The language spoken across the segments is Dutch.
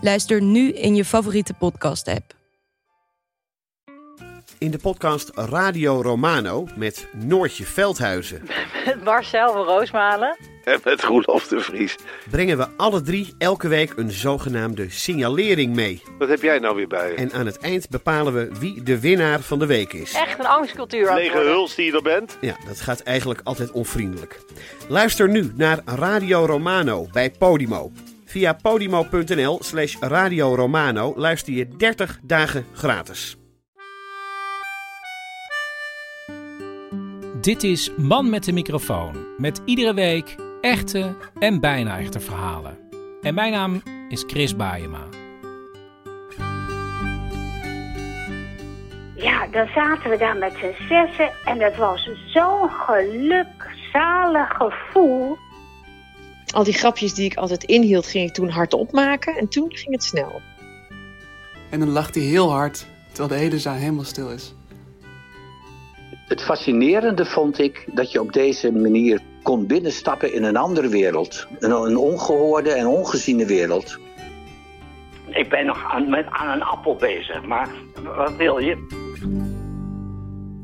Luister nu in je favoriete podcast-app. In de podcast Radio Romano met Noortje Veldhuizen Met Marcel van Roosmalen. En met Roelof de Vries. brengen we alle drie elke week een zogenaamde signalering mee. Wat heb jij nou weer bij je? En aan het eind bepalen we wie de winnaar van de week is. Echt een angstcultuur Lege huls die je er bent? Ja, dat gaat eigenlijk altijd onvriendelijk. Luister nu naar Radio Romano bij Podimo. Via podimo.nl slash Radio Romano luister je 30 dagen gratis. Dit is Man met de microfoon. Met iedere week echte en bijna echte verhalen. En mijn naam is Chris Baayema. Ja, dan zaten we daar met z'n zessen en dat was zo'n gelukzalig gevoel. Al die grapjes die ik altijd inhield, ging ik toen hardop maken en toen ging het snel. En dan lacht hij heel hard, terwijl de hele zaal helemaal stil is. Het fascinerende vond ik dat je op deze manier kon binnenstappen in een andere wereld. Een, een ongehoorde en ongeziene wereld. Ik ben nog aan, met, aan een appel bezig, maar wat wil je?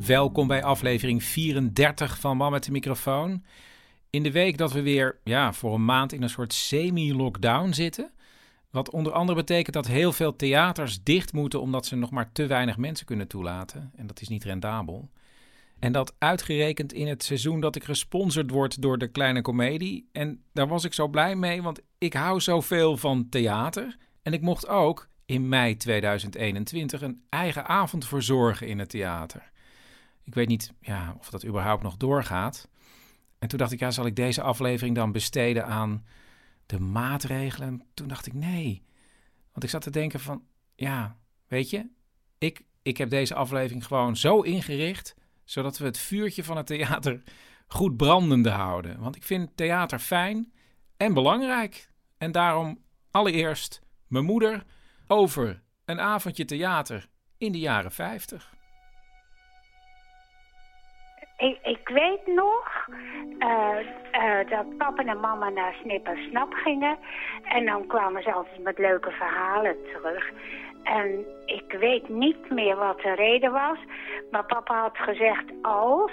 Welkom bij aflevering 34 van Man met de microfoon. In de week dat we weer ja, voor een maand in een soort semi-lockdown zitten. Wat onder andere betekent dat heel veel theaters dicht moeten omdat ze nog maar te weinig mensen kunnen toelaten. En dat is niet rendabel. En dat uitgerekend in het seizoen dat ik gesponsord word door de Kleine Comedie. En daar was ik zo blij mee, want ik hou zoveel van theater. En ik mocht ook in mei 2021 een eigen avond verzorgen in het theater. Ik weet niet ja, of dat überhaupt nog doorgaat. En toen dacht ik, ja, zal ik deze aflevering dan besteden aan de maatregelen? En toen dacht ik, nee. Want ik zat te denken van, ja, weet je, ik, ik heb deze aflevering gewoon zo ingericht zodat we het vuurtje van het theater goed brandende houden. Want ik vind theater fijn en belangrijk. En daarom allereerst mijn moeder over een avondje theater in de jaren 50. Ik, ik weet nog eh, eh, dat papa en mama naar Snip en Snap gingen. En dan kwamen ze altijd met leuke verhalen terug. En ik weet niet meer wat de reden was. Maar papa had gezegd als.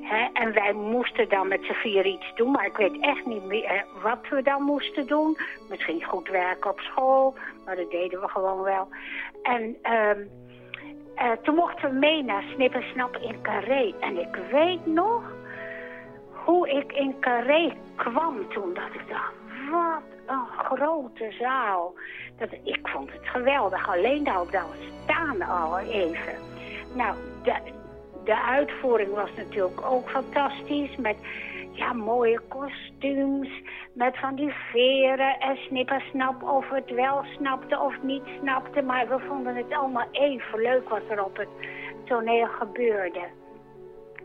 Hè, en wij moesten dan met z'n vier iets doen. Maar ik weet echt niet meer eh, wat we dan moesten doen. Misschien goed werken op school. Maar dat deden we gewoon wel. En ehm, eh, toen mochten we mee naar Snip en Snap in Carré. En ik weet nog hoe ik in Carré kwam toen. Dat ik dacht, wat een grote zaal. Dat, ik vond het geweldig. Alleen al dan staan al even. Nou, de, de uitvoering was natuurlijk ook fantastisch. Met ja, mooie kostuums. Met van die veren en snippersnap. Of het wel snapte of niet snapte. Maar we vonden het allemaal even leuk wat er op het toneel gebeurde.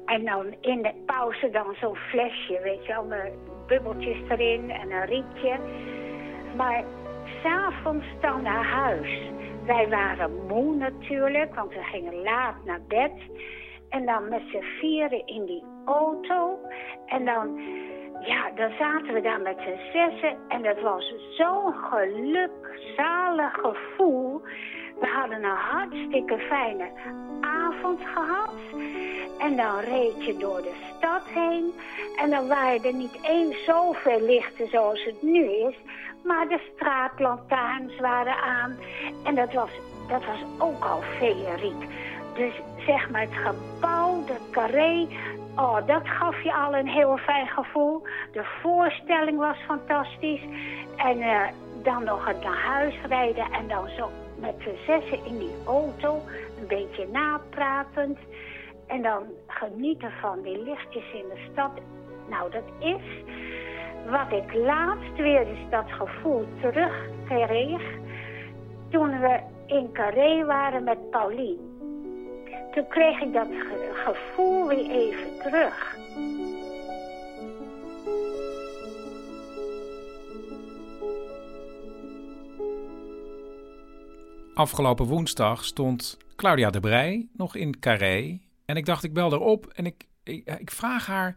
En dan in de pauze dan zo'n flesje, weet je met bubbeltjes erin en een rietje. Maar s'avonds dan naar huis. Wij waren moe natuurlijk, want we gingen laat naar bed. En dan met z'n vieren in die auto. En dan, ja, dan zaten we daar met z'n zessen. En dat was zo'n gelukzalig gevoel. We hadden een hartstikke fijne avond gehad. En dan reed je door de stad heen. En dan waren er niet eens zoveel lichten zoals het nu is. Maar de straatlantaarns waren aan. En dat was, dat was ook al feeriek. Dus zeg maar het gebouw, de carré. Oh, dat gaf je al een heel fijn gevoel. De voorstelling was fantastisch. En eh, dan nog het naar huis rijden. En dan zo met z'n zessen in die auto. Een beetje napratend. En dan genieten van die lichtjes in de stad. Nou, dat is wat ik laatst weer eens dat gevoel terugkreeg toen we in Carré waren met Paulien. Toen kreeg ik dat gevoel weer even terug. Afgelopen woensdag stond Claudia de Brij nog in Carré. En ik dacht, ik bel erop en ik, ik, ik vraag haar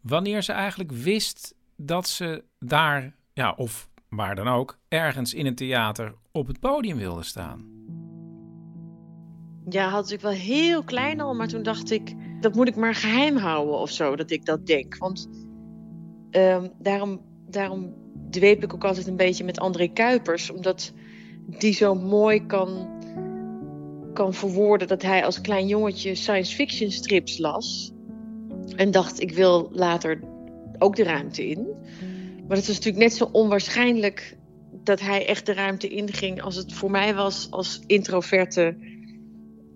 wanneer ze eigenlijk wist dat ze daar, ja, of waar dan ook, ergens in een theater op het podium wilde staan. Ja, had ik wel heel klein al, maar toen dacht ik, dat moet ik maar geheim houden of zo, dat ik dat denk. Want ehm, daarom, daarom dweep ik ook altijd een beetje met André Kuipers, omdat die zo mooi kan, kan verwoorden dat hij als klein jongetje science fiction strips las. En dacht, ik wil later ook de ruimte in. Maar het was natuurlijk net zo onwaarschijnlijk dat hij echt de ruimte inging als het voor mij was als introverte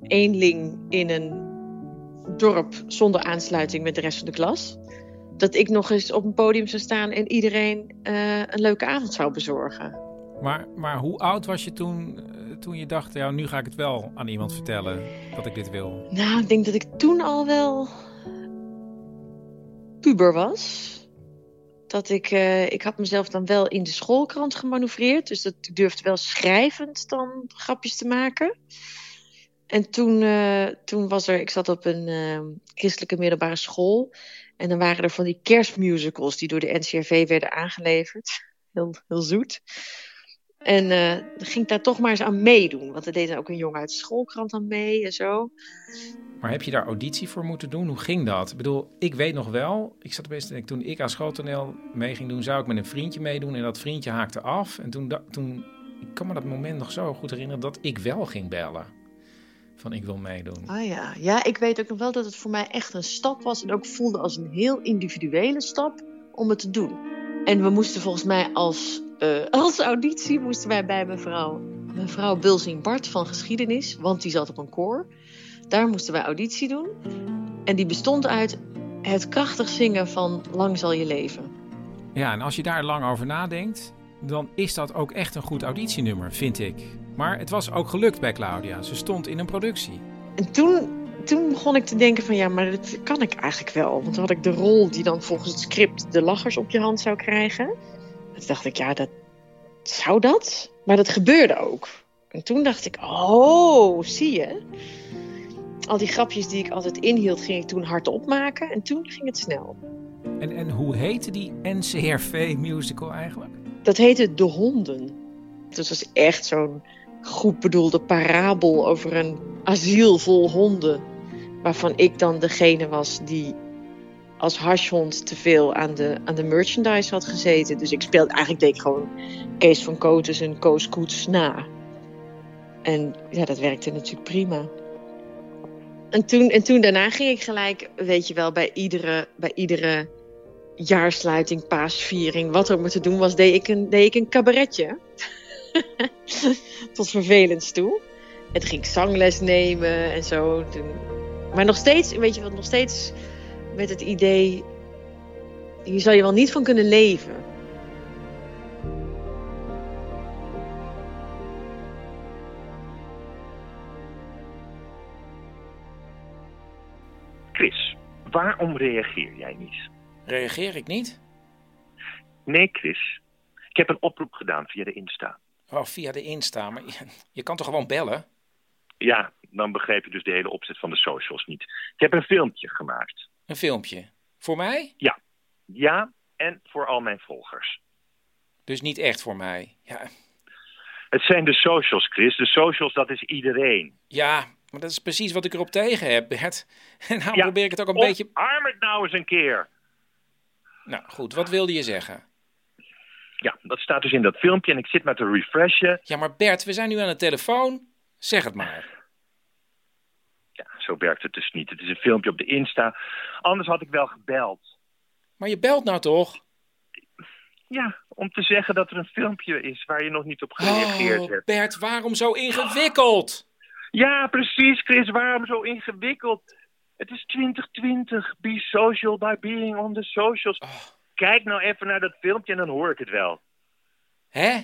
eenling in een dorp zonder aansluiting met de rest van de klas. Dat ik nog eens op een podium zou staan en iedereen uh, een leuke avond zou bezorgen. Maar, maar hoe oud was je toen, uh, toen je dacht, ja, nu ga ik het wel aan iemand vertellen dat ik dit wil? Nou, ik denk dat ik toen al wel puber was. Dat ik, uh, ik had mezelf dan wel in de schoolkrant gemanoeuvreerd. Dus dat ik durfde wel schrijvend dan grapjes te maken. En toen, uh, toen was er, ik zat op een uh, christelijke middelbare school. En dan waren er van die kerstmusicals die door de NCRV werden aangeleverd. Heel, heel zoet. En uh, ging ik daar toch maar eens aan meedoen. Want er deed ook een jongen uit de schoolkrant aan mee en zo. Maar heb je daar auditie voor moeten doen? Hoe ging dat? Ik bedoel, ik weet nog wel, ik zat opeens toen ik aan schooltoneel mee ging doen, zou ik met een vriendje meedoen. En dat vriendje haakte af. En toen, toen ik kan me dat moment nog zo goed herinneren dat ik wel ging bellen. Van ik wil meedoen. Ah ja, ja, ik weet ook nog wel dat het voor mij echt een stap was. En ook voelde als een heel individuele stap om het te doen. En we moesten volgens mij als, uh, als auditie moesten wij bij mevrouw, mevrouw Bulsing Bart van geschiedenis, want die zat op een koor. Daar moesten wij auditie doen. En die bestond uit het krachtig zingen van Lang zal je leven. Ja, en als je daar lang over nadenkt, dan is dat ook echt een goed auditienummer, vind ik. Maar het was ook gelukt bij Claudia. Ze stond in een productie. En toen, toen begon ik te denken van ja, maar dat kan ik eigenlijk wel. Want had ik de rol die dan volgens het script de lachers op je hand zou krijgen. Toen dacht ik, ja, dat, zou dat? Maar dat gebeurde ook. En toen dacht ik, oh, zie je? Al die grapjes die ik altijd inhield, ging ik toen hardop maken. En toen ging het snel. En, en hoe heette die NCRV-musical eigenlijk? Dat heette De Honden. Dat was echt zo'n goed bedoelde parabel over een asiel vol honden. Waarvan ik dan degene was die als hashhond te veel aan de, aan de merchandise had gezeten. Dus ik speelde, eigenlijk deed ik gewoon Kees van Kotes en Koos Koets na. En ja, dat werkte natuurlijk prima. En toen, en toen daarna ging ik gelijk, weet je wel, bij iedere, bij iedere jaarsluiting, paasviering, wat er maar te doen was, deed ik een, deed ik een cabaretje. Tot vervelend toe. En toen ging ik zangles nemen en zo. Toen... Maar nog steeds, weet je wat, nog steeds met het idee, hier zal je wel niet van kunnen leven. Chris, waarom reageer jij niet? Reageer ik niet? Nee, Chris. Ik heb een oproep gedaan via de Insta. Oh, via de Insta. Maar je, je, kan toch gewoon bellen? Ja, dan begreep je dus de hele opzet van de socials niet. Ik heb een filmpje gemaakt. Een filmpje? Voor mij? Ja. Ja, en voor al mijn volgers. Dus niet echt voor mij? Ja. Het zijn de socials, Chris. De socials, dat is iedereen. Ja, maar dat is precies wat ik erop tegen heb, Bert. En nou ja, probeer ik het ook een beetje... arm het nou eens een keer. Nou, goed. Wat wilde je zeggen? Ja, dat staat dus in dat filmpje en ik zit maar te refreshen. Ja, maar Bert, we zijn nu aan de telefoon. Zeg het maar. Ja, zo werkt het dus niet. Het is een filmpje op de Insta. Anders had ik wel gebeld. Maar je belt nou toch? Ja, om te zeggen dat er een filmpje is waar je nog niet op gereageerd oh, hebt. Bert, waarom zo ingewikkeld? Ja, precies, Chris. Waarom zo ingewikkeld? Het is 2020. Be social by being on the socials. Oh. Kijk nou even naar dat filmpje en dan hoor ik het wel. Hè?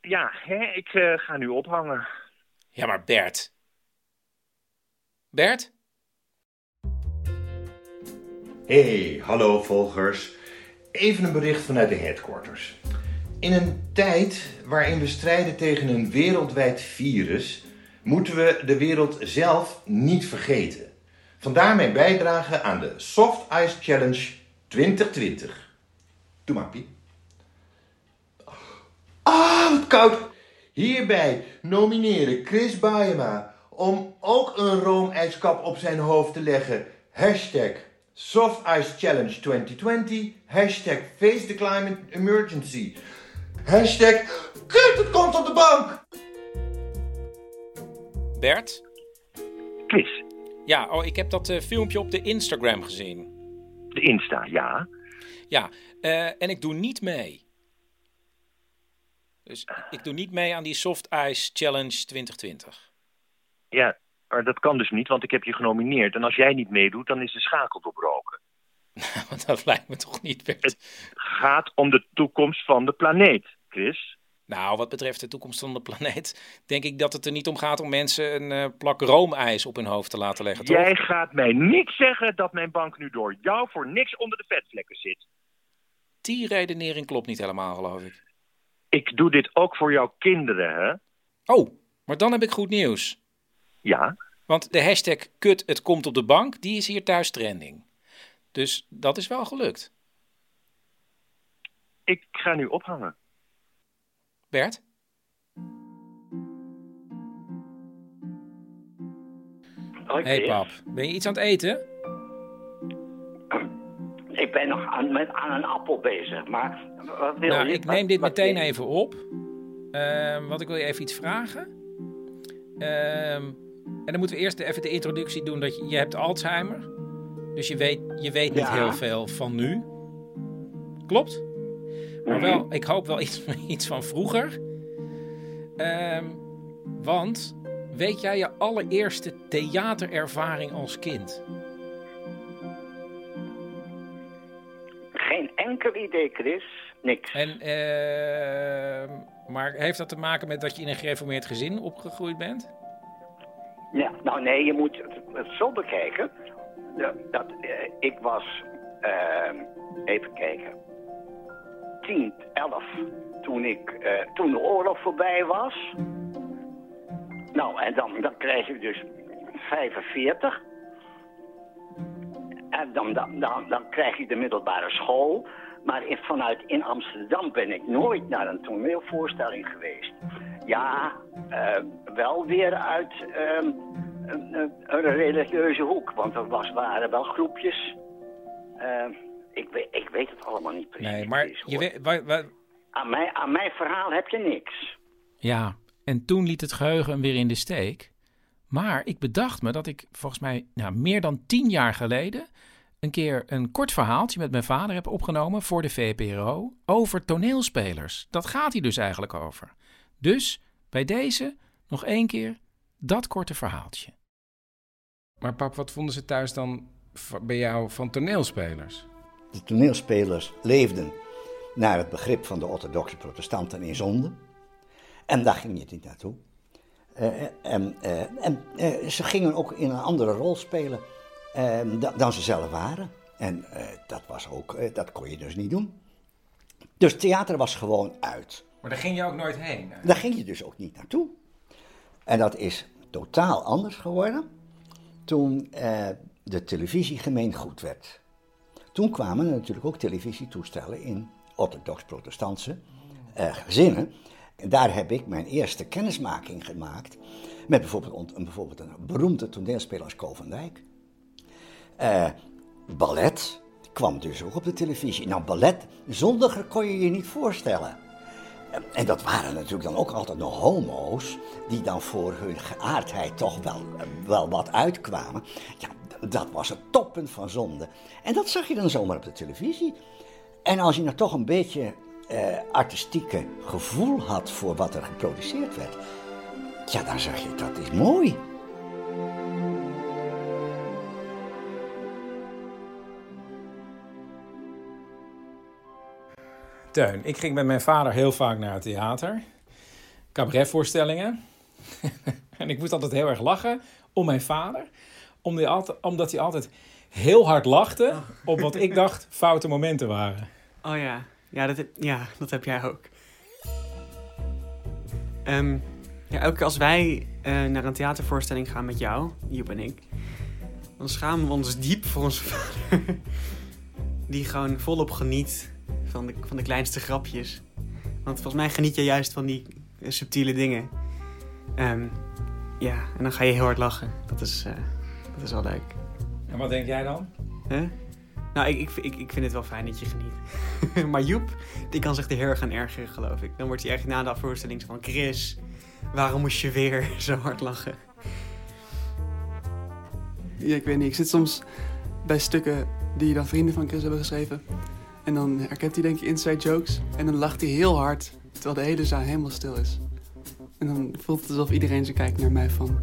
Ja, hè, ik eh, ga nu ophangen. Ja, maar Bert. Bert? Hey, hallo volgers. Even een bericht vanuit de headquarters. In een tijd waarin we strijden tegen een wereldwijd virus, moeten we de wereld zelf niet vergeten. Vandaar mijn bijdrage aan de Soft Ice Challenge 2020. Doe maar, Piet. Ah, wat koud. Hierbij nomineren Chris Baema om ook een roomijskap op zijn hoofd te leggen. Hashtag Soft Ice Challenge 2020. Hashtag Face the Climate Emergency. Hashtag Kut, het komt op de bank. Bert? Chris. Ja, oh, ik heb dat eh, filmpje op de Instagram gezien. De Insta, ja. Ja, eh, en ik doe niet mee. Dus ik doe niet mee aan die Soft Ice Challenge 2020. Ja, maar dat kan dus niet, want ik heb je genomineerd. En als jij niet meedoet, dan is de schakel doorbroken. dat lijkt me toch niet, Bert. Het gaat om de toekomst van de planeet, Chris. Nou, wat betreft de toekomst van de planeet, denk ik dat het er niet om gaat om mensen een uh, plak roomijs op hun hoofd te laten leggen, toch? Jij gaat mij niet zeggen dat mijn bank nu door jou voor niks onder de vetvlekken zit. Die redenering klopt niet helemaal, geloof ik. Ik doe dit ook voor jouw kinderen, hè? Oh, maar dan heb ik goed nieuws. Ja? Want de hashtag kut het komt op de bank, die is hier thuis trending. Dus dat is wel gelukt. Ik ga nu ophangen. Bert? Hoi, hey pap, ben je iets aan het eten? Ik ben nog aan, met, aan een appel bezig, maar wat wil Nou, je? ik neem dit Wat- meteen wat- even op. Ehm want ik wil je even iets vragen. Ehm, en dan moeten we eerst even de introductie doen dat je, je hebt Alzheimer. Dus je weet, je weet niet Ja. heel veel van nu. Klopt? Maar Mhm. wel, ik hoop wel iets, iets van vroeger. Ehm, want weet jij je allereerste theaterervaring als kind? Enkel idee, Chris. Niks. En, ehm, maar heeft dat te maken met dat je in een gereformeerd gezin opgegroeid bent? Ja, nou nee, je moet het, zo bekijken. Dat, dat, eh, ik was, ehm, even kijken, 10, 11 toen, ik, eh, toen de oorlog voorbij was. Nou, en dan, dan krijg je dus 45. En dan, dan, dan, dan krijg je de middelbare school. Maar in, vanuit in Amsterdam ben ik nooit naar een toneelvoorstelling geweest. Ja, eh, wel weer uit ehm, een, een, een religieuze hoek. Want er was, waren wel groepjes. Eh, ik, weet, ik weet het allemaal niet precies. Nee, maar je weet, Aan, mijn, aan mijn verhaal heb je niks. Ja, en toen liet het geheugen hem weer in de steek. Maar ik bedacht me dat ik volgens mij nou, meer dan tien jaar geleden een keer een kort verhaaltje met mijn vader heb opgenomen voor de VPRO over toneelspelers. Dat gaat hier dus eigenlijk over. Dus bij deze nog één keer dat korte verhaaltje. Maar pap, wat vonden ze thuis dan bij jou van toneelspelers? De toneelspelers leefden naar het begrip van de orthodoxe protestanten in zonde. En daar ging je niet naartoe. Eh, en eh, en eh, ze gingen ook in een andere rol spelen eh, da- dan ze zelf waren. En eh, dat, was ook, eh, dat kon je dus niet doen. Dus theater was gewoon uit. Maar daar ging je ook nooit heen. Daar ging je dus ook niet naartoe. En dat is totaal anders geworden toen eh, de televisie gemeengoed werd. Toen kwamen er natuurlijk ook televisietoestellen in orthodox-protestantse eh, gezinnen. En daar heb ik mijn eerste kennismaking gemaakt met bijvoorbeeld, een, bijvoorbeeld een beroemde toneelspeler als Ko van Dijk. Eh, ballet kwam dus ook op de televisie. Nou, ballet, zondiger kon je je niet voorstellen. En dat waren natuurlijk dan ook altijd nog homo's, die dan voor hun geaardheid toch wel, wel wat uitkwamen. Ja, dat was het toppunt van zonde. En dat zag je dan zomaar op de televisie. En als je nou toch een beetje eh, artistieke gevoel had voor wat er geproduceerd werd, ja, dan zag je dat is mooi. Teun, ik ging met mijn vader heel vaak naar het theater. Cabaretvoorstellingen. en ik moest altijd heel erg lachen om mijn vader. Omdat hij altijd heel hard lachte op wat ik dacht foute momenten waren. Oh ja, ja dat heb, ja, dat heb jij ook. Ehm, ja, elke keer als wij eh, naar een theatervoorstelling gaan met jou, Joep en ik, dan schamen we ons diep voor onze vader. Die gewoon volop geniet van de, van de kleinste grapjes. Want volgens mij geniet je juist van die eh, subtiele dingen. Ehm, ja, en dan ga je heel hard lachen. Dat is, uh, dat is wel leuk. En wat denk jij dan? Huh? Nou, ik, ik, ik, ik vind het wel fijn dat je geniet. maar Joep, die kan zich er heel erg gaan ergeren, geloof ik. Dan wordt hij echt na de voorstelling van... Chris, waarom moest je weer zo hard lachen? Ja, ik weet niet. Ik zit soms bij stukken die dan vrienden van Chris hebben geschreven. En dan herkent hij denk ik inside jokes. En dan lacht hij heel hard, terwijl de hele zaal helemaal stil is. En dan voelt het alsof iedereen zo kijkt naar mij van...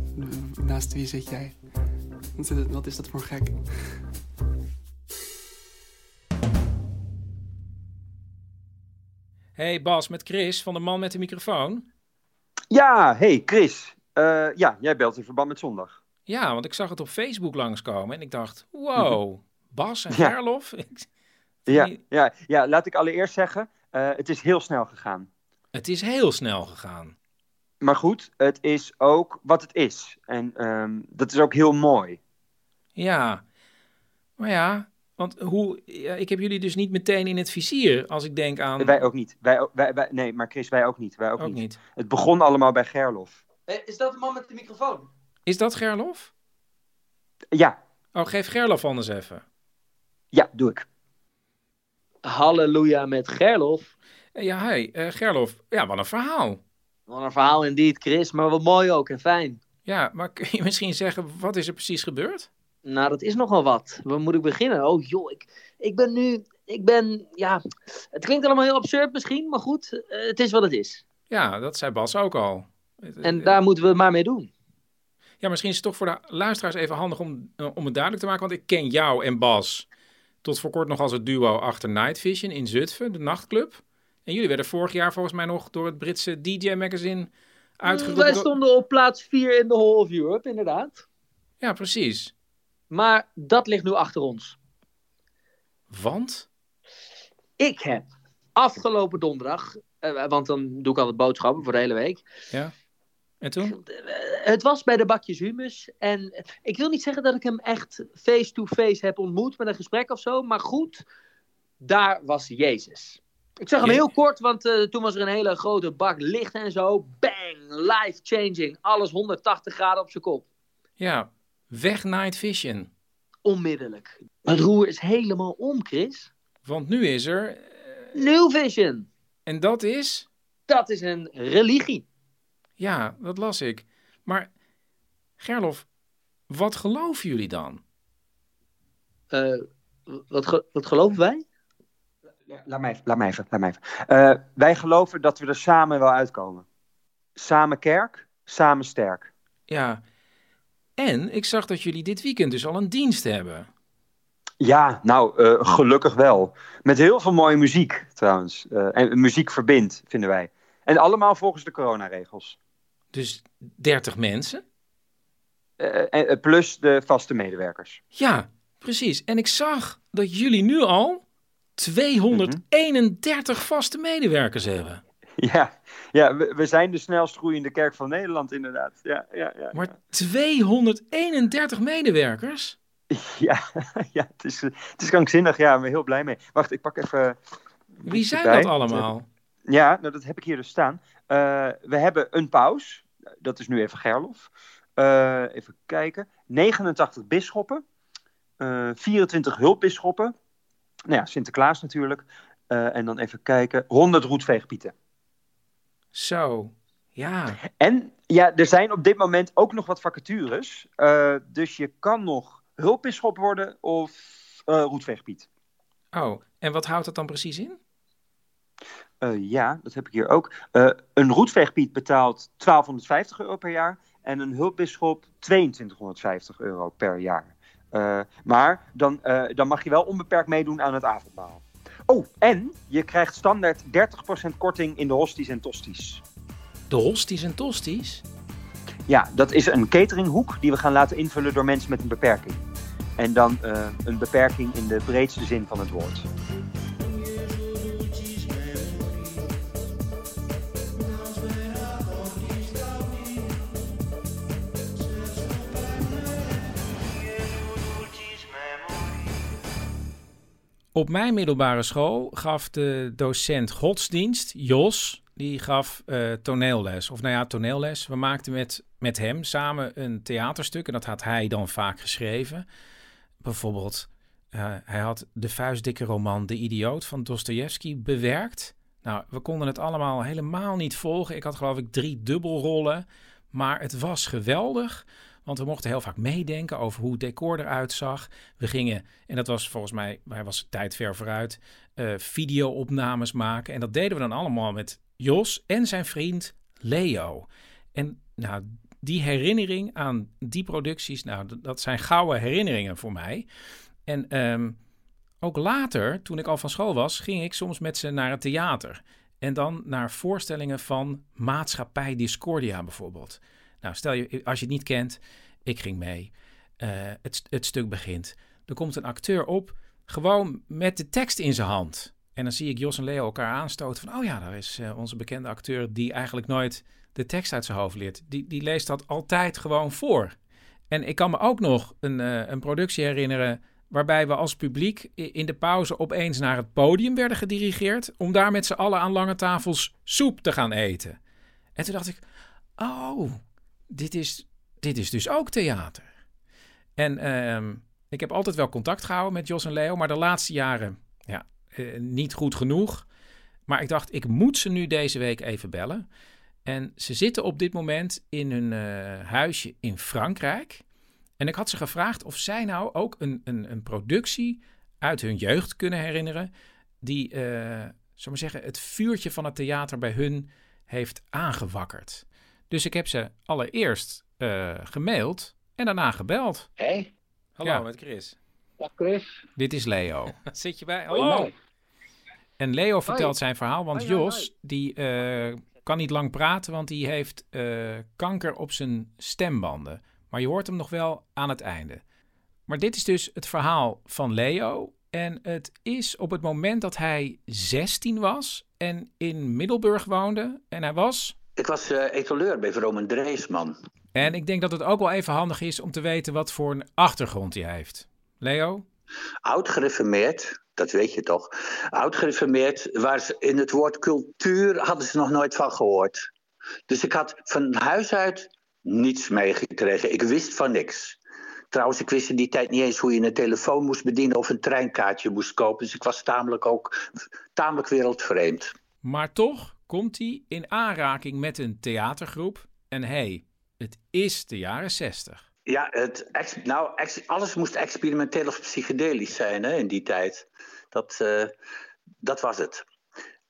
Naast wie zit jij? Wat is dat voor gek? Hey Bas, met Chris van de man met de microfoon. Ja, hey Chris. Uh, ja, jij belt in verband met zondag. Ja, want ik zag het op Facebook langskomen en ik dacht, wow, Bas en Gerlof. Ja, ja, ja, laat ik allereerst zeggen, uh, het is heel snel gegaan. Het is heel snel gegaan. Maar goed, het is ook wat het is. En um, dat is ook heel mooi. Ja, maar ja, want hoe, ja, ik heb jullie dus niet meteen in het vizier als ik denk aan... Wij ook niet. Wij, wij, wij, nee, maar Chris, wij ook niet. Wij ook, niet. Het begon allemaal bij Gerlof. Is dat de man met de microfoon? Is dat Gerlof? Ja. Oh, geef Gerlof anders even. Ja, doe ik. Halleluja met Gerlof. Ja, hey, uh, Gerlof. Ja, wat een verhaal. Wat een verhaal indeed, Chris, maar wat mooi ook en fijn. Ja, maar kun je misschien zeggen, wat is er precies gebeurd? Nou, dat is nogal wat. Waar moet ik beginnen? Oh joh, ik, ik ben nu, ik ben, ja, het klinkt allemaal heel absurd misschien, maar goed, uh, het is wat het is. Ja, dat zei Bas ook al. En daar moeten we het maar mee doen. Ja, misschien is het toch voor de luisteraars even handig om, om het duidelijk te maken, want ik ken jou en Bas tot voor kort nog als het duo achter Night Vision in Zutphen, de nachtclub. En jullie werden vorig jaar volgens mij nog door het Britse DJ Magazine uitgeroepen. Wij stonden op plaats 4 in de Hall of Europe, inderdaad. Ja, precies. Maar dat ligt nu achter ons. Want? Ik heb afgelopen donderdag, uh, want dan doe ik altijd boodschappen voor de hele week. Ja. En toen? Het was bij de bakjes humus. En ik wil niet zeggen dat ik hem echt face-to-face heb ontmoet met een gesprek of zo. Maar goed, daar was Jezus. Ik zag hem heel kort, want uh, toen was er een hele grote bak licht en zo. Bang, life-changing. Alles 180 graden op zijn kop. Ja, weg night vision. Onmiddellijk. Het roer is helemaal om, Chris. Want nu is er... Uh... New vision. En dat is? Dat is een religie. Ja, dat las ik. Maar Gerlof, wat geloven jullie dan? Uh, wat, ge wat geloven wij? Laat mij even, laat mij even. Laat mij even. Uh, wij geloven dat we er samen wel uitkomen. Samen kerk, samen sterk. Ja, en ik zag dat jullie dit weekend dus al een dienst hebben. Ja, nou, uh, gelukkig wel. Met heel veel mooie muziek trouwens. Uh, en muziek verbindt, vinden wij. En allemaal volgens de coronaregels. Dus 30 mensen? Uh, plus de vaste medewerkers. Ja, precies. En ik zag dat jullie nu al 231 mm -hmm. vaste medewerkers hebben. Ja, ja we, we, zijn de snelst groeiende kerk van Nederland, inderdaad. Ja, ja, ja, maar 231 medewerkers? Ja, ja het, is, het is krankzinnig. Ja, ik ben heel blij mee. Wacht, ik pak even. Wie zijn dat allemaal? Ja, nou, dat heb ik hier dus staan. Uh, we hebben een paus. Dat is nu even Gerlof. Uh, even kijken. 89 bisschoppen. Uh, 24 hulpbisschoppen. Nou ja, Sinterklaas natuurlijk. En dan even kijken. 100 roetveegpieten. Zo, ja. En ja, er zijn op dit moment ook nog wat vacatures. dus je kan nog hulpbisschop worden of roetveegpiet. Oh, en wat houdt dat dan precies in? Uh, ja, dat heb ik hier ook. Uh, een roetveegpiet betaalt 1250 euro per jaar en een hulpbisschop 2250 euro per jaar. Uh, maar dan, dan mag je wel onbeperkt meedoen aan het avondmaal. Oh, en je krijgt standaard 30% korting in de hosties en tosties. De hosties en tosties? Ja, dat is een cateringhoek die we gaan laten invullen door mensen met een beperking. En dan een beperking in de breedste zin van het woord. Op mijn middelbare school gaf de docent godsdienst, Jos, die gaf uh, toneelles. Of nou ja, toneelles. We maakten met, met hem samen een theaterstuk en dat had hij dan vaak geschreven. Bijvoorbeeld, uh, hij had de vuistdikke roman De Idioot van Dostoevsky bewerkt. Nou, we konden het allemaal helemaal niet volgen. Ik had geloof ik drie dubbelrollen. Maar het was geweldig. Want we mochten heel vaak meedenken over hoe het decor eruit zag. We gingen, en dat was volgens mij, hij was tijd ver vooruit, uh, video-opnames maken. En dat deden we dan allemaal met Jos en zijn vriend Leo. En nou, die herinnering aan die producties, nou, dat zijn gouden herinneringen voor mij. En um, ook later, toen ik al van school was, ging ik soms met ze naar het theater. En dan naar voorstellingen van Maatschappij Discordia bijvoorbeeld. Nou, stel je, als je het niet kent, ik ging mee. Uh, het, het stuk begint. Er komt een acteur op, gewoon met de tekst in zijn hand. En dan zie ik Jos en Leo elkaar aanstoten van... oh ja, daar is uh, onze bekende acteur die eigenlijk nooit de tekst uit zijn hoofd leert. Die, die leest dat altijd gewoon voor. En ik kan me ook nog een, uh, een productie herinneren... waarbij we als publiek in de pauze opeens naar het podium werden gedirigeerd... om daar met z'n allen aan lange tafels soep te gaan eten. En toen dacht ik, oh, dit is, dit is dus ook theater. En uh, ik heb altijd wel contact gehouden met Jos en Leo, maar de laatste jaren ja, uh, niet goed genoeg. Maar ik dacht, ik moet ze nu deze week even bellen. En ze zitten op dit moment in hun uh, huisje in Frankrijk. En ik had ze gevraagd of zij nou ook een, een, een productie uit hun jeugd kunnen herinneren. Die, uh, zal maar zeggen, het vuurtje van het theater bij hun heeft aangewakkerd. Dus ik heb ze allereerst uh, gemaild en daarna gebeld. Hé? Hey. Hallo, ja. met Chris. Dag Chris. Dit is Leo. Zit je bij? Hallo. En Leo vertelt hoi. zijn verhaal, want hoi, Jos, hoi. die uh, kan niet lang praten, want die heeft uh, kanker op zijn stembanden. Maar je hoort hem nog wel aan het einde. Maar dit is dus het verhaal van Leo. En het is op het moment dat hij 16 was en in Middelburg woonde. En hij was ik was uh, etaleur bij Vromen Dreesman. En ik denk dat het ook wel even handig is om te weten wat voor een achtergrond hij heeft. Leo? Oud gereformeerd, dat weet je toch. Oud gereformeerd, waar ze in het woord cultuur hadden ze nog nooit van gehoord. Dus ik had van huis uit niets meegekregen. Ik wist van niks. Trouwens, ik wist in die tijd niet eens hoe je een telefoon moest bedienen of een treinkaartje moest kopen. Dus ik was tamelijk ook tamelijk wereldvreemd. Maar toch komt hij in aanraking met een theatergroep. En hey, het is de jaren zestig. Ja, het, nou, alles moest experimenteel of psychedelisch zijn hè, in die tijd. Dat, uh, dat was het.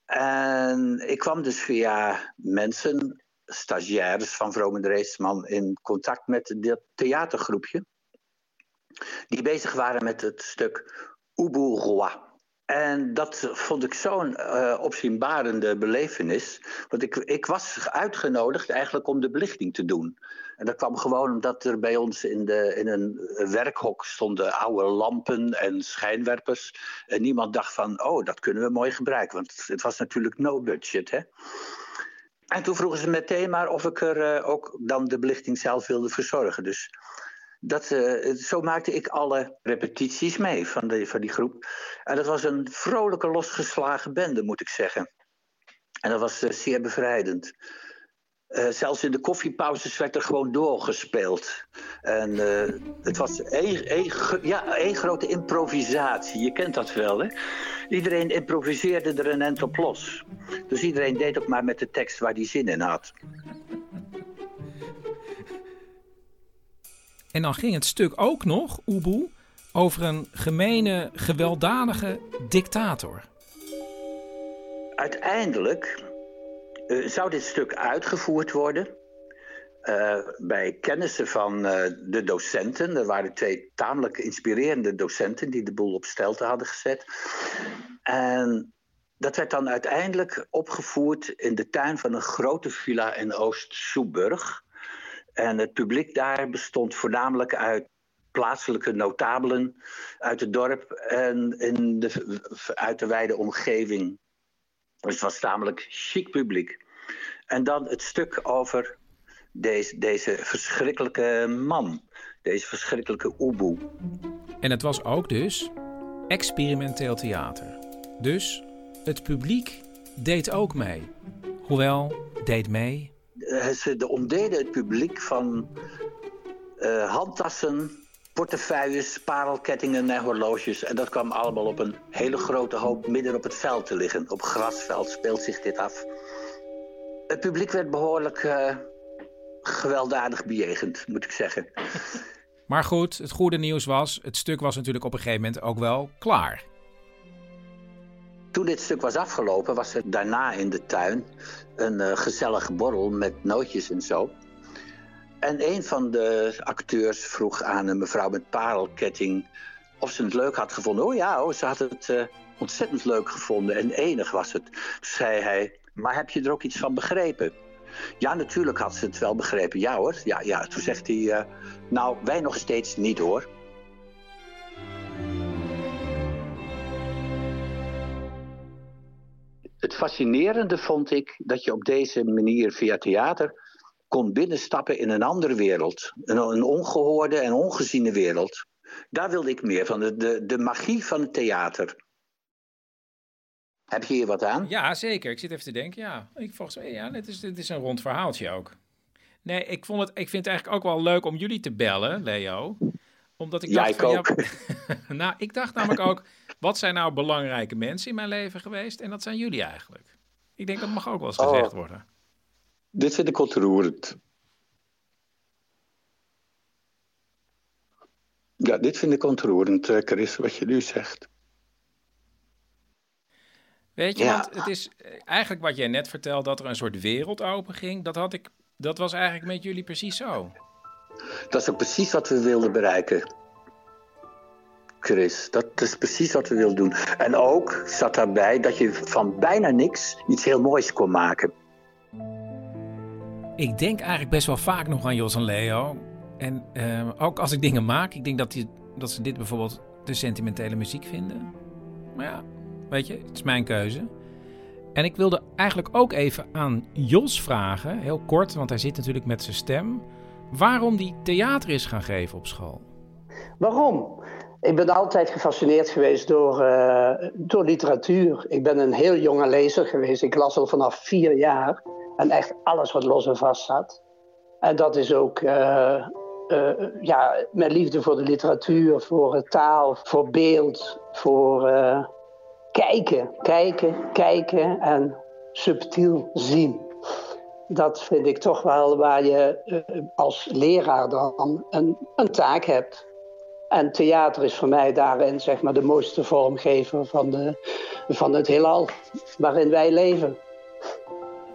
En ik kwam dus via mensen, stagiaires van Vroom de Reesman, in contact met dit theatergroepje. Die bezig waren met het stuk Ubu Roi. En dat vond ik zo'n uh, opzienbarende belevenis. Want ik, ik was uitgenodigd eigenlijk om de belichting te doen. En dat kwam gewoon omdat er bij ons in, de, in een werkhok stonden oude lampen en schijnwerpers. En niemand dacht van, oh, dat kunnen we mooi gebruiken. Want het was natuurlijk no budget, hè. En toen vroegen ze meteen maar of ik er uh, ook dan de belichting zelf wilde verzorgen. Dus dat, uh, zo maakte ik alle repetities mee van, de, van die groep. En dat was een vrolijke, losgeslagen bende, moet ik zeggen. En dat was uh, zeer bevrijdend. Uh, zelfs in de koffiepauzes werd er gewoon doorgespeeld. En het was één, ja, grote improvisatie. Je kent dat wel, hè? Iedereen improviseerde er een end op los. Dus iedereen deed ook maar met de tekst waar hij zin in had. En dan ging het stuk ook nog, Ubu, over een gemene, gewelddadige dictator. Uiteindelijk uh, zou dit stuk uitgevoerd worden uh, bij kennissen van uh, de docenten. Er waren twee tamelijk inspirerende docenten die de boel op stelte hadden gezet. En dat werd dan uiteindelijk opgevoerd in de tuin van een grote villa in Oost-Soeburg. En het publiek daar bestond voornamelijk uit plaatselijke notabelen uit het dorp en in de, uit de wijde omgeving. Dus het was tamelijk chic publiek. En dan het stuk over deze, deze verschrikkelijke man, deze verschrikkelijke Oeboe. En het was ook dus experimenteel theater. Dus het publiek deed ook mee. Hoewel, deed mee. Eh, ze ontdeden het publiek van uh, handtassen, portefeuilles, parelkettingen en horloges. En dat kwam allemaal op een hele grote hoop midden op het veld te liggen. Op grasveld speelt zich dit af. Het publiek werd behoorlijk uh, gewelddadig bejegend, moet ik zeggen. Maar goed, het goede nieuws was, het stuk was natuurlijk op een gegeven moment ook wel klaar. Toen dit stuk was afgelopen, was er daarna in de tuin een uh, gezellige borrel met nootjes en zo. En een van de acteurs vroeg aan een mevrouw met parelketting of ze het leuk had gevonden. Oh ja, oh, ze had het uh, ontzettend leuk gevonden en enig was het. Zei hij, maar heb je er ook iets van begrepen? Ja, natuurlijk had ze het wel begrepen. Ja hoor. Ja, ja. Toen zegt hij, uh, nou, wij nog steeds niet hoor. Het fascinerende vond ik dat je op deze manier via theater kon binnenstappen in een andere wereld. Een, een ongehoorde en ongeziene wereld. Daar wilde ik meer van, de, de, de magie van het theater. Heb je hier wat aan? Ja, zeker. Ik zit even te denken. Ja, ik volgens mij, ja, dit is, dit is een rond verhaaltje ook. Nee, ik, vond het, ik vind het eigenlijk ook wel leuk om jullie te bellen, Leo. Omdat ik ja, dacht ik ook. Ja, nou, ik dacht namelijk ook, wat zijn nou belangrijke mensen in mijn leven geweest? En dat zijn jullie eigenlijk. Ik denk dat mag ook wel eens gezegd oh. worden. Dit vind ik ontroerend. Ja, dit vind ik ontroerend, eh, Chris, wat je nu zegt. Weet je, Ja. want het is eh, eigenlijk wat jij net vertelde, dat er een soort wereld open ging. Dat, had ik, dat was eigenlijk met jullie precies zo. Dat is ook precies wat we wilden bereiken. Chris, dat is precies wat we wilden doen. En ook zat daarbij dat je van bijna niks iets heel moois kon maken. Ik denk eigenlijk best wel vaak nog aan Jos en Leo. En eh, ook als ik dingen maak, ik denk dat, die, dat ze dit bijvoorbeeld te sentimentele muziek vinden. Maar ja, weet je, het is mijn keuze. En ik wilde eigenlijk ook even aan Jos vragen, heel kort, want hij zit natuurlijk met zijn stem. Waarom die theater is gaan geven op school? Waarom? Ik ben altijd gefascineerd geweest door, eh, door literatuur. Ik ben een heel jonge lezer geweest. Ik las al vanaf vier jaar. En echt alles wat los en vast zat. En dat is ook eh, eh, ja, mijn liefde voor de literatuur, voor taal, voor beeld, voor kijken, kijken, kijken en subtiel zien. Dat vind ik toch wel waar je als leraar dan een, een taak hebt. En theater is voor mij daarin zeg maar, de mooiste vormgever van, de, van het heelal waarin wij leven.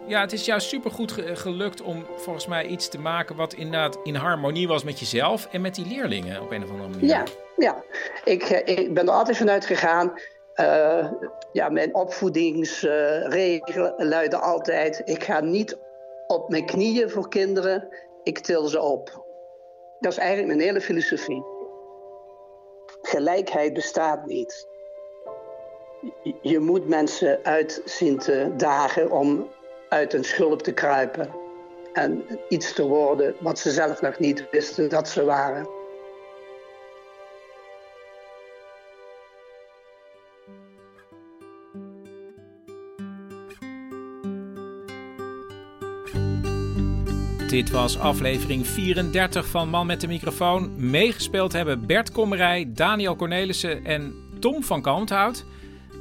Ja, het is jou supergoed ge- gelukt om volgens mij iets te maken wat inderdaad in harmonie was met jezelf en met die leerlingen op een of andere manier. Ja, ja. Ik, eh, ik ben er altijd vanuit gegaan. eh, ja, mijn opvoedingsregel luidde altijd: ik ga niet op mijn knieën voor kinderen, ik til ze op. Dat is eigenlijk mijn hele filosofie. Gelijkheid bestaat niet. Je- moet mensen uit zien te dagen om uit een schulp te kruipen. En iets te worden wat ze zelf nog niet wisten dat ze waren. Dit was aflevering 34 van Man met de microfoon. Meegespeeld hebben Bert Kommerij, Daniel Cornelissen en Tom van Kalmthout.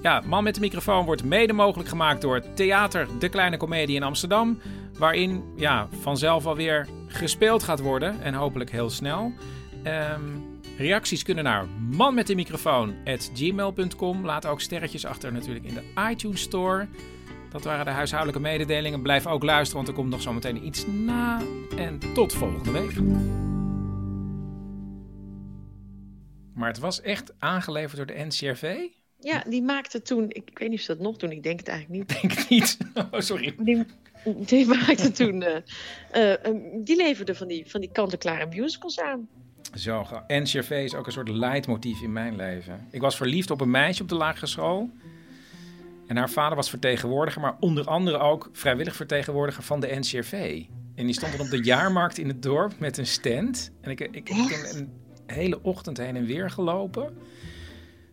Ja, Man met de microfoon wordt mede mogelijk gemaakt door Theater De Kleine Comedie in Amsterdam. Waarin ja, vanzelf alweer gespeeld gaat worden en hopelijk heel snel. Ehm, reacties kunnen naar manmetdemicrofoon.gmail.com. Laat ook sterretjes achter natuurlijk in de iTunes Store. Dat waren de huishoudelijke mededelingen. Blijf ook luisteren, want er komt nog zometeen iets na. En tot volgende week. Maar het was echt aangeleverd door de NCRV. Ja, die maakte toen, ik, ik weet niet of ze dat nog doen, ik denk het eigenlijk niet. Denk het niet. Oh, sorry. Die, die maakte toen, eh, eh, eh, die leverde van die, van die kant-en-klare musicals aan. Zo, Gervais is ook een soort leidmotief in mijn leven. Ik was verliefd op een meisje op de lagere school. En haar vader was vertegenwoordiger, maar onder andere ook vrijwillig vertegenwoordiger van de NCRV. En die stond dan op de jaarmarkt in het dorp met een stand. En ik, ik, ik heb een hele ochtend heen en weer gelopen.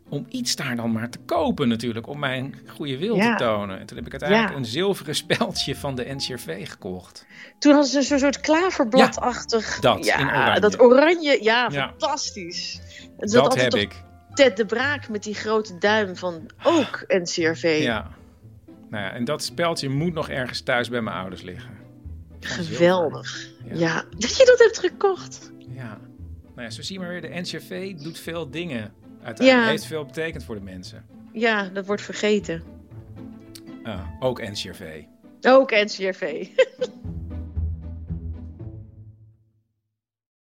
Om iets daar dan maar te kopen natuurlijk, om mijn goede wil Ja. te tonen. En toen heb ik uiteindelijk Ja. een zilveren speldje van de NCRV gekocht. Toen hadden ze zo'n soort klaverbladachtig. dat, ja, in oranje. dat oranje, ja, fantastisch. Dat heb ik. Ted de Braak met die grote duim van ook NCRV. Ja. Nou ja, en dat speldje moet nog ergens thuis bij mijn ouders liggen. Geweldig. Ja. dat je dat hebt gekocht. Ja. Nou ja, zo zie je maar weer, de NCRV doet veel dingen. Uiteindelijk Ja. heeft veel betekend voor de mensen. Ja, dat wordt vergeten. Ah, ook NCRV. Ook NCRV.